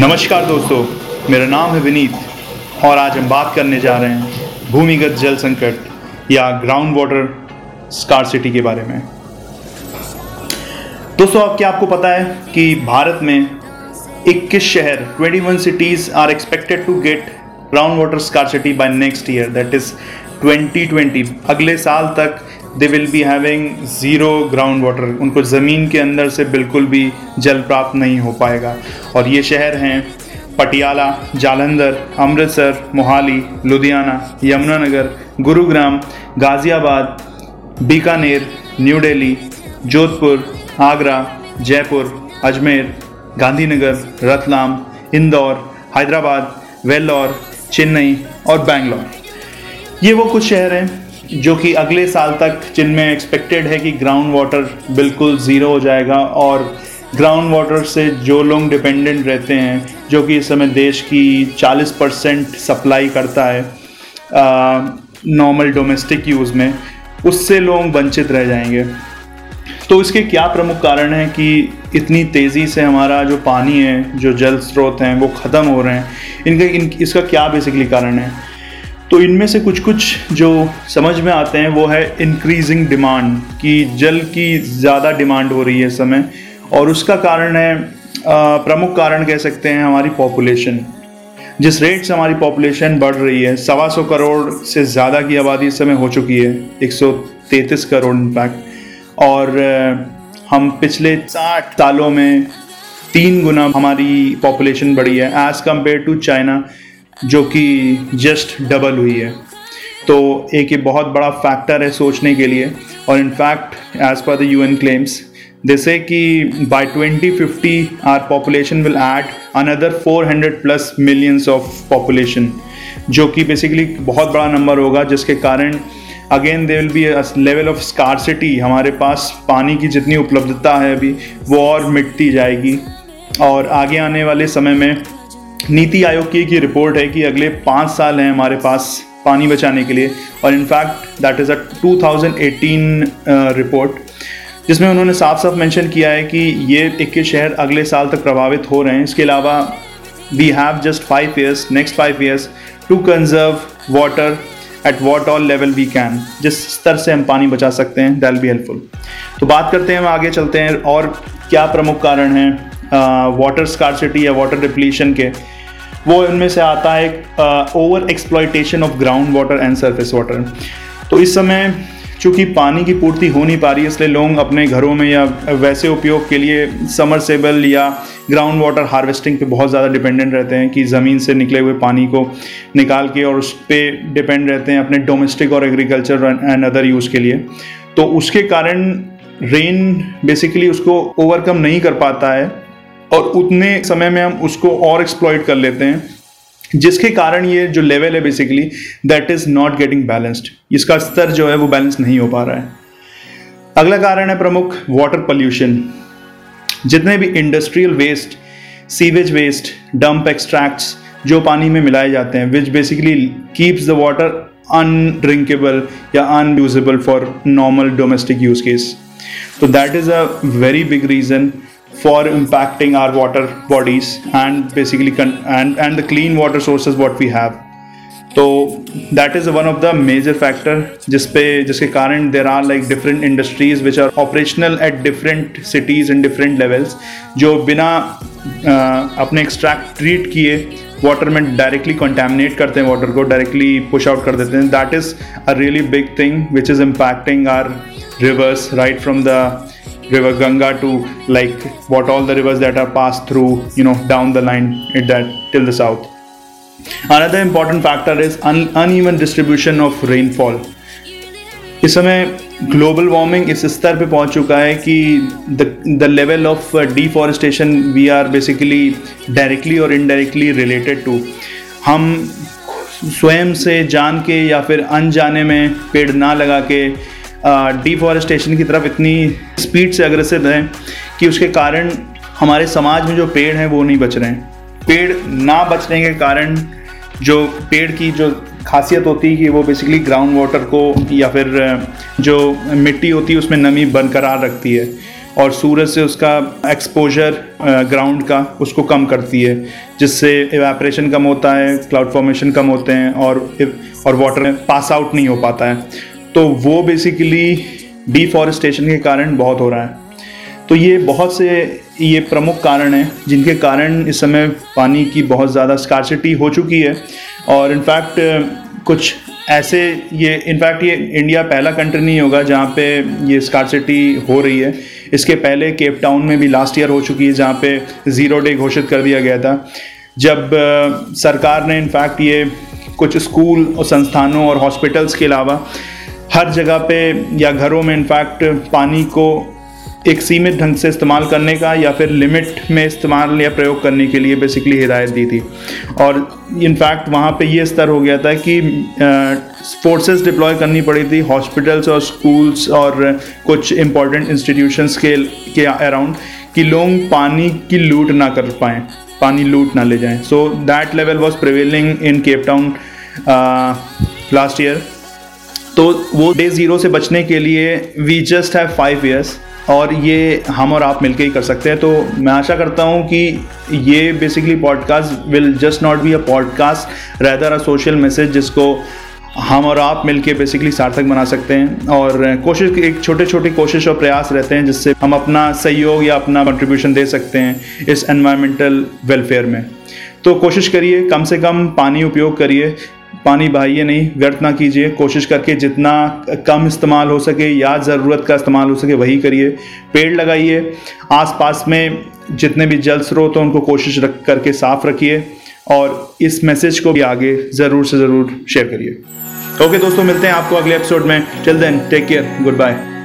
नमस्कार दोस्तों, मेरा नाम है विनीत और आज हम बात करने जा रहे हैं भूमिगत जल संकट या ग्राउंड वाटर स्कारसिटी के बारे में। दोस्तों अब क्या आपको पता है कि भारत में 21 शहर 21 cities are expected to get ground water scarcity by next year that is 2020 अगले साल तक they will be having zero ground water उनको ज़मीन के अंदर से बिल्कुल भी जल प्राप्त नहीं हो पाएगा। और ये शहर हैं पटियाला, जालंधर, अमृतसर, मोहाली, लुधियाना, यमुनानगर, गुरुग्राम, गाज़ियाबाद, बीकानेर, न्यू दिल्ली जोधपुर, आगरा, जयपुर, अजमेर, गांधीनगर, रतलाम, इंदौर, हैदराबाद, वेल्लोर, चेन्नई और बैंगलोर। ये वो कुछ शहर हैं जो कि अगले साल तक जिनमें एक्सपेक्टेड है कि ग्राउंड वाटर बिल्कुल ज़ीरो हो जाएगा और ग्राउंड वाटर से जो लोग डिपेंडेंट रहते हैं, जो कि इस समय देश की 40 परसेंट सप्लाई करता है नॉर्मल डोमेस्टिक यूज़ में, उससे लोग वंचित रह जाएँगे। तो इसके क्या प्रमुख कारण हैं कि इतनी तेज़ी से हमारा जो पानी है, जो जल स्रोत हैं, वो ख़त्म हो रहे हैं। इनका, इन, इसका क्या बेसिकली कारण है? तो इनमें से कुछ कुछ जो समझ में आते हैं, वो है इंक्रीजिंग डिमांड कि जल की ज़्यादा डिमांड हो रही है समय, और उसका कारण है प्रमुख कारण कह सकते हैं हमारी पॉपुलेशन जिस रेट से हमारी पॉपुलेशन बढ़ रही है, सवा सौ करोड़ से ज़्यादा की आबादी इस समय हो चुकी है, एक सौ तैंतीस करोड़ इनफैक्ट और हम पिछले साठ सालों में तीन गुना हमारी पॉपुलेशन बढ़ी है एज़ कंपेयर टू चाइना जो कि जस्ट डबल हुई है। तो एक ये बहुत बड़ा फैक्टर है सोचने के लिए। और in fact as per the U N claims जैसे कि by 2050 our population will add another 400 plus millions of population जो कि बेसिकली बहुत बड़ा नंबर होगा, जिसके कारण again they will be level of scarcity हमारे पास पानी की जितनी उपलब्धता है अभी, वो और मिटती जाएगी। और आगे आने वाले समय में नीति आयोग की एक रिपोर्ट है कि अगले पाँच साल हैं हमारे पास पानी बचाने के लिए। और in fact that is a 2018 report जिसमें उन्होंने साफ़ साफ़ मेंशन किया है कि ये इक्कीस शहर अगले साल तक प्रभावित हो रहे हैं। इसके अलावा we have just five years next five years to conserve water at what all level we can जिस स्तर से हम पानी बचा सकते हैं दैल बी हेल्पफुल तो बात करते हैं, हम आगे चलते हैं, और क्या प्रमुख कारण हैं? वाटर स्कारसिटी या वाटर डिप्लीशन के, वो इनमें से आता है over exploitation of ground water and surface water तो इस समय चूँकि पानी की पूर्ति हो नहीं पा रही है, इसलिए लोग अपने घरों में या वैसे उपयोग के लिए समरसेबल या ग्राउंड वाटर हार्वेस्टिंग पे बहुत ज़्यादा डिपेंडेंट रहते हैं कि ज़मीन से निकले हुए पानी को निकाल के और उस पर डिपेंड रहते हैं अपने डोमेस्टिक और एग्रीकल्चर एंड अदर यूज़ के लिए। तो उसके कारण रेन बेसिकली उसको ओवरकम नहीं कर पाता है। और उतने समय में हम उसको और एक्सप्लॉइट कर लेते हैं, जिसके कारण ये जो लेवल है basically that is not getting balanced इसका स्तर जो है वो बैलेंस नहीं हो पा रहा है। अगला कारण है प्रमुख वाटर पोल्यूशन जितने भी industrial waste sewage waste dump extracts जो पानी में मिलाए जाते हैं which basically keeps the water undrinkable या unusable for normal domestic use case तो that is a very big reason for impacting our water bodies and basically con- and and the clean water sources what we have. तो that is one of the major factor जिसपे जिसके कारण there are like different industries which are operational at different cities in different levels जो बिना अपने extract treat किए water में directly contaminate करते हैं वाटर को डायरेक्टली पुश आउट कर देते हैं। That is a really big thing which is impacting our rivers right from the river Ganga to like what all the rivers that are passed through, you know, down the line at that till the south. Another important factor is un- uneven distribution of rainfall. इस समय global warming इस स्तर पे पहुँच चुका है कि the level of deforestation we are basically directly और इनडायरेक्टली रिलेटेड टू हम स्वयं से जान के या फिर अनजाने में पेड़ ना लगा के डिफॉरेस्टेशन की तरफ़ इतनी स्पीड से अग्रसित हैं कि उसके कारण हमारे समाज में जो पेड़ हैं वो नहीं बच रहे हैं। पेड़ ना बचने के कारण जो पेड़ की जो खासियत होती है कि वो बेसिकली ग्राउंड वाटर को या फिर जो मिट्टी होती है उसमें नमी बरकरार रखती है और सूरज से उसका एक्सपोजर ग्राउंड का उसको कम करती है, जिससे एवेपरेशन कम होता है क्लाउड फॉर्मेशन कम होते हैं और और वाटर पास आउट नहीं हो पाता है। तो वो बेसिकली डिफॉरेस्टेशन के कारण बहुत हो रहा है। तो ये बहुत से, ये प्रमुख कारण हैं, जिनके कारण इस समय पानी की बहुत ज़्यादा स्कारसिटी हो चुकी है। और इनफैक्ट कुछ ऐसे ये इनफैक्ट ये इंडिया पहला कंट्री नहीं होगा जहाँ पे ये स्कारसिटी हो रही है। इसके पहले केप टाउन में भी लास्ट ईयर हो चुकी है, जहाँ पे ज़ीरो डे घोषित कर दिया गया था। जब, सरकार ने इनफैक्ट ये कुछ स्कूल और संस्थानों और हॉस्पिटल्स के अलावा हर जगह पे या घरों में इनफैक्ट पानी को एक सीमित ढंग से इस्तेमाल करने का या फिर लिमिट में इस्तेमाल या प्रयोग करने के लिए बेसिकली हिदायत दी थी। और इनफैक्ट वहाँ पे ये स्तर हो गया था कि फोर्सेस डिप्लॉय करनी पड़ी थी हॉस्पिटल्स और स्कूल्स और कुछ इम्पोर्टेंट इंस्टीट्यूशंस के के अराउंड कि लोग पानी की लूट ना कर पाएँ, पानी लूट ना ले जाएँ। So that level was prevailing in Cape Town last year तो वो डे ज़ीरो से बचने के लिए we just have five years और ये हम और आप मिलकर ही कर सकते हैं। तो मैं आशा करता हूँ कि ये basically podcast will just not be a podcast rather a social message जिसको हम और आप मिलके बेसिकली सार्थक बना सकते हैं। और कोशिश, एक छोटे छोटे कोशिश और प्रयास रहते हैं जिससे हम अपना सहयोग या अपना कंट्रीब्यूशन दे सकते हैं इस एनवायरमेंटल वेलफेयर में। तो कोशिश करिए, कम से कम पानी उपयोग करिए पानी बहाइए नहीं, व्यर्थ ना कीजिए। कोशिश करके जितना कम इस्तेमाल हो सके या ज़रूरत का इस्तेमाल हो सके वही करिए। पेड़ लगाइए। आसपास में जितने भी जल स्रोत हैं, उनको कोशिश रख करके साफ़ रखिए और इस मैसेज को भी आगे ज़रूर से ज़रूर शेयर करिए। ओके दोस्तों, मिलते हैं आपको अगले एपिसोड में। Till then, take care, goodbye.